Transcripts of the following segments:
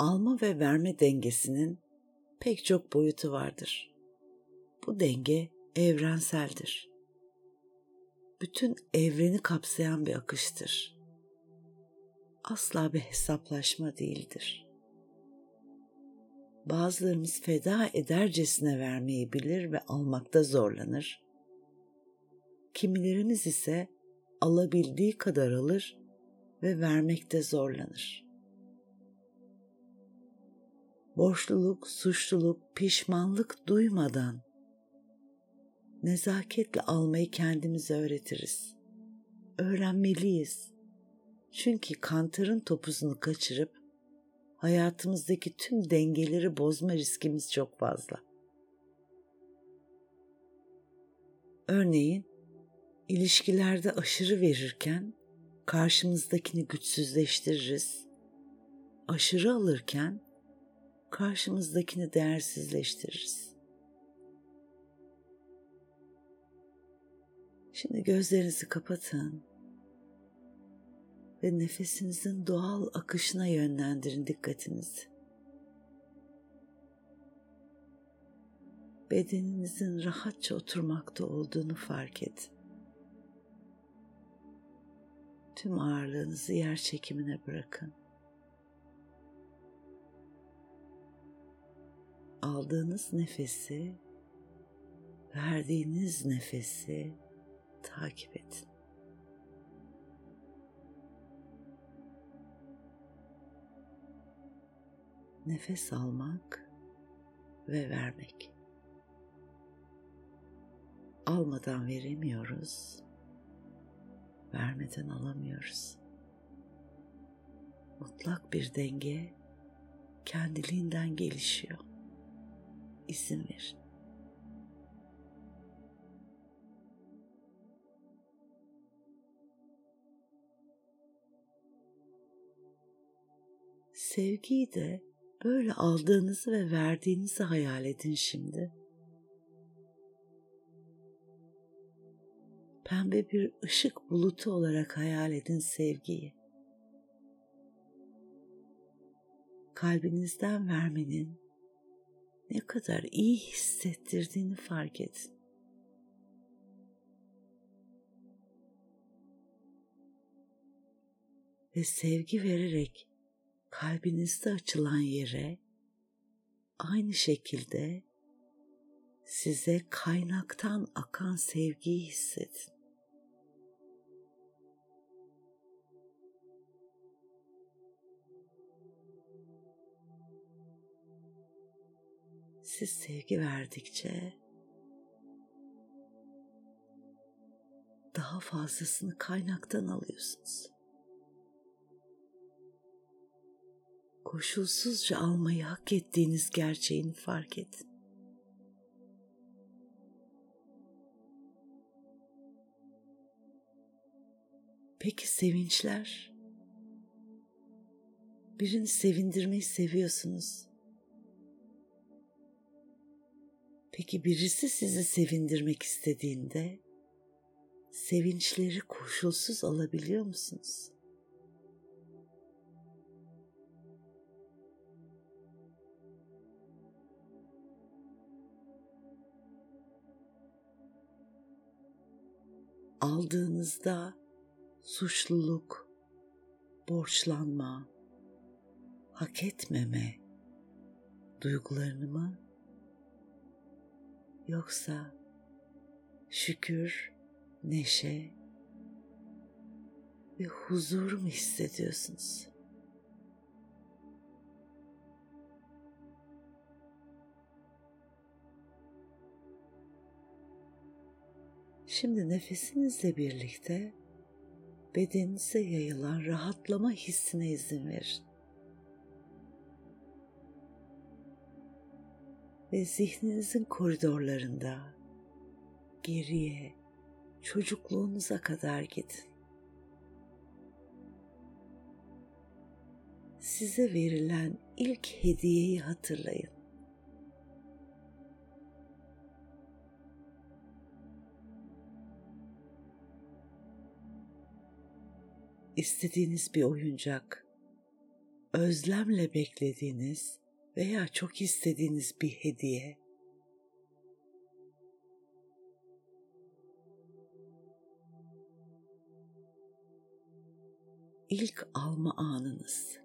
alma ve verme dengesinin pek çok boyutu vardır. Bu denge evrenseldir. Bütün evreni kapsayan bir akıştır. Asla bir hesaplaşma değildir. Bazılarımız feda edercesine vermeyi bilir ve almakta zorlanır. Kimilerimiz ise alabildiği kadar alır ve vermekte zorlanır. Borçluluk, suçluluk, pişmanlık duymadan nezaketle almayı kendimize öğretiriz. Öğrenmeliyiz. Çünkü kantarın topuzunu kaçırıp hayatımızdaki tüm dengeleri bozma riskimiz çok fazla. Örneğin ilişkilerde aşırı verirken karşımızdakini güçsüzleştiririz. Aşırı alırken karşımızdakini değersizleştiririz. Şimdi gözlerinizi kapatın ve nefesinizin doğal akışına yönlendirin dikkatinizi. Bedeninizin rahatça oturmakta olduğunu fark edin. Tüm ağırlığınızı yer çekimine bırakın. Aldığınız nefesi, verdiğiniz nefesi takip edin. Nefes almak ve vermek. Almadan veremiyoruz vermeden alamıyoruz. Mutlak bir denge kendiliğinden gelişiyor. İzin verin. Sevgiyi de böyle aldığınızı ve verdiğinizi hayal edin şimdi. pembe bir ışık bulutu olarak hayal edin sevgiyi. Kalbinizden vermenin ne kadar iyi hissettirdiğini fark edin. Ve sevgi vererek kalbinizde açılan yere aynı şekilde size kaynaktan akan sevgiyi hissedin. Siz sevgi verdikçe daha fazlasını kaynaktan alıyorsunuz. Koşulsuzca almayı hak ettiğiniz gerçeğini fark edin. Peki sevinçler? Birini sevindirmeyi seviyorsunuz. Peki birisi sizi sevindirmek istediğinde sevinçleri koşulsuz alabiliyor musunuz? Aldığınızda suçluluk, borçlanma, hak etmeme duygularını mı yoksa şükür, neşe ve huzur mu hissediyorsunuz? Şimdi nefesinizle birlikte bedeninize yayılan rahatlama hissine izin verin. Ve zihninizin koridorlarında geriye çocukluğunuza kadar gidin. Size verilen ilk hediyeyi hatırlayın. İstediğiniz bir oyuncak özlemle beklediğiniz veya çok istediğiniz bir hediye ilk alma anınız.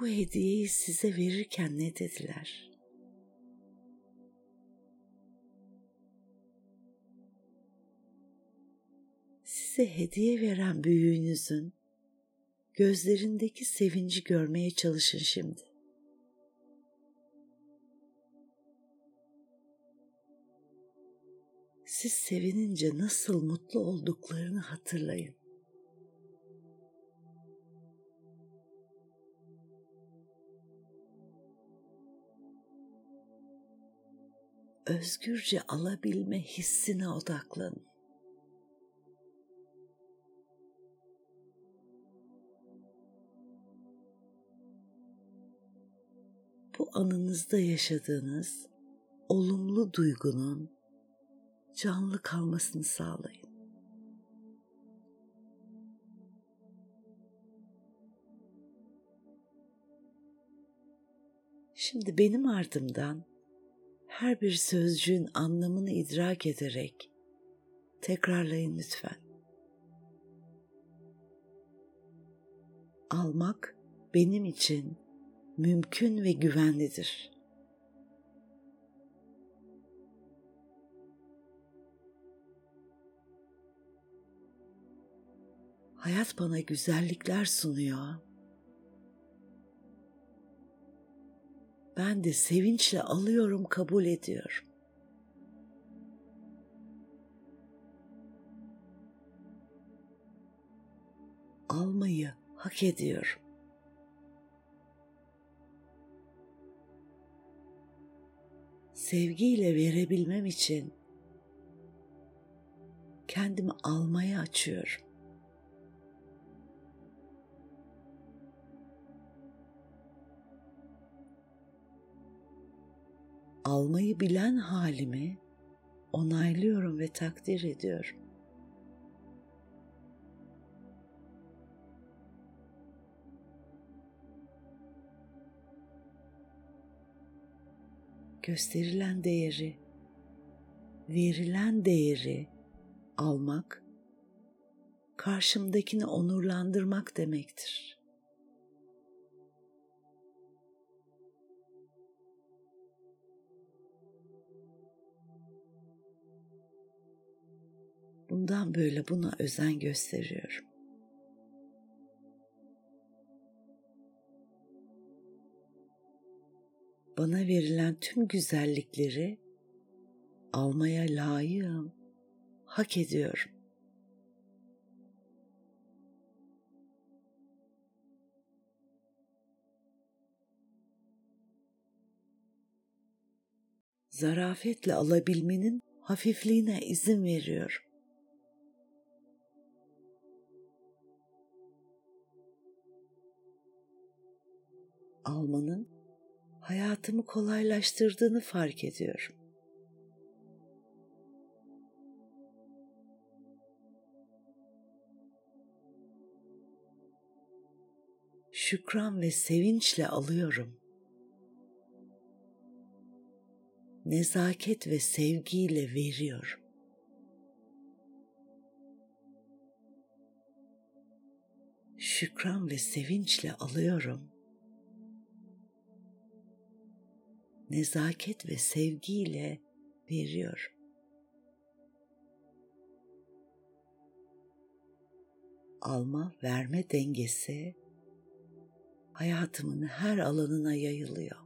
Bu hediyeyi size verirken ne dediler? Size hediye veren büyüğünüzün gözlerindeki sevinci görmeye çalışın şimdi. siz sevinince nasıl mutlu olduklarını hatırlayın. Özgürce alabilme hissine odaklanın. Anınızda yaşadığınız olumlu duygunun canlı kalmasını sağlayın. Şimdi benim ardımdan her bir sözcüğün anlamını idrak ederek tekrarlayın lütfen. Almak benim için mümkün ve güvenlidir. Hayat bana güzellikler sunuyor. Ben de sevinçle alıyorum, kabul ediyorum. Almayı hak ediyorum. Sevgiyle verebilmem için kendimi almaya açıyorum. almayı bilen halimi onaylıyorum ve takdir ediyorum. Gösterilen değeri, verilen değeri almak karşımdakini onurlandırmak demektir. Bundan böyle buna özen gösteriyorum. Bana verilen tüm güzellikleri almaya layığım, hak ediyorum. Zarafetle alabilmenin hafifliğine izin veriyorum. almanın hayatımı kolaylaştırdığını fark ediyorum. Şükran ve sevinçle alıyorum. Nezaket ve sevgiyle veriyorum. Şükran ve sevinçle alıyorum nezaket ve sevgiyle veriyor. Alma verme dengesi hayatımın her alanına yayılıyor.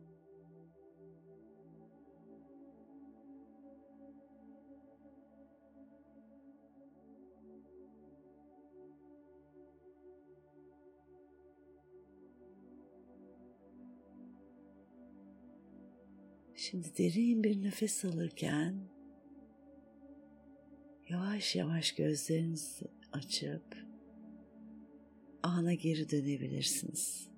Şimdi derin bir nefes alırken yavaş yavaş gözlerinizi açıp ana geri dönebilirsiniz.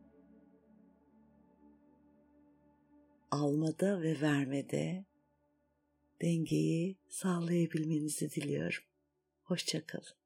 Almada ve vermede dengeyi sağlayabilmenizi diliyorum. Hoşçakalın.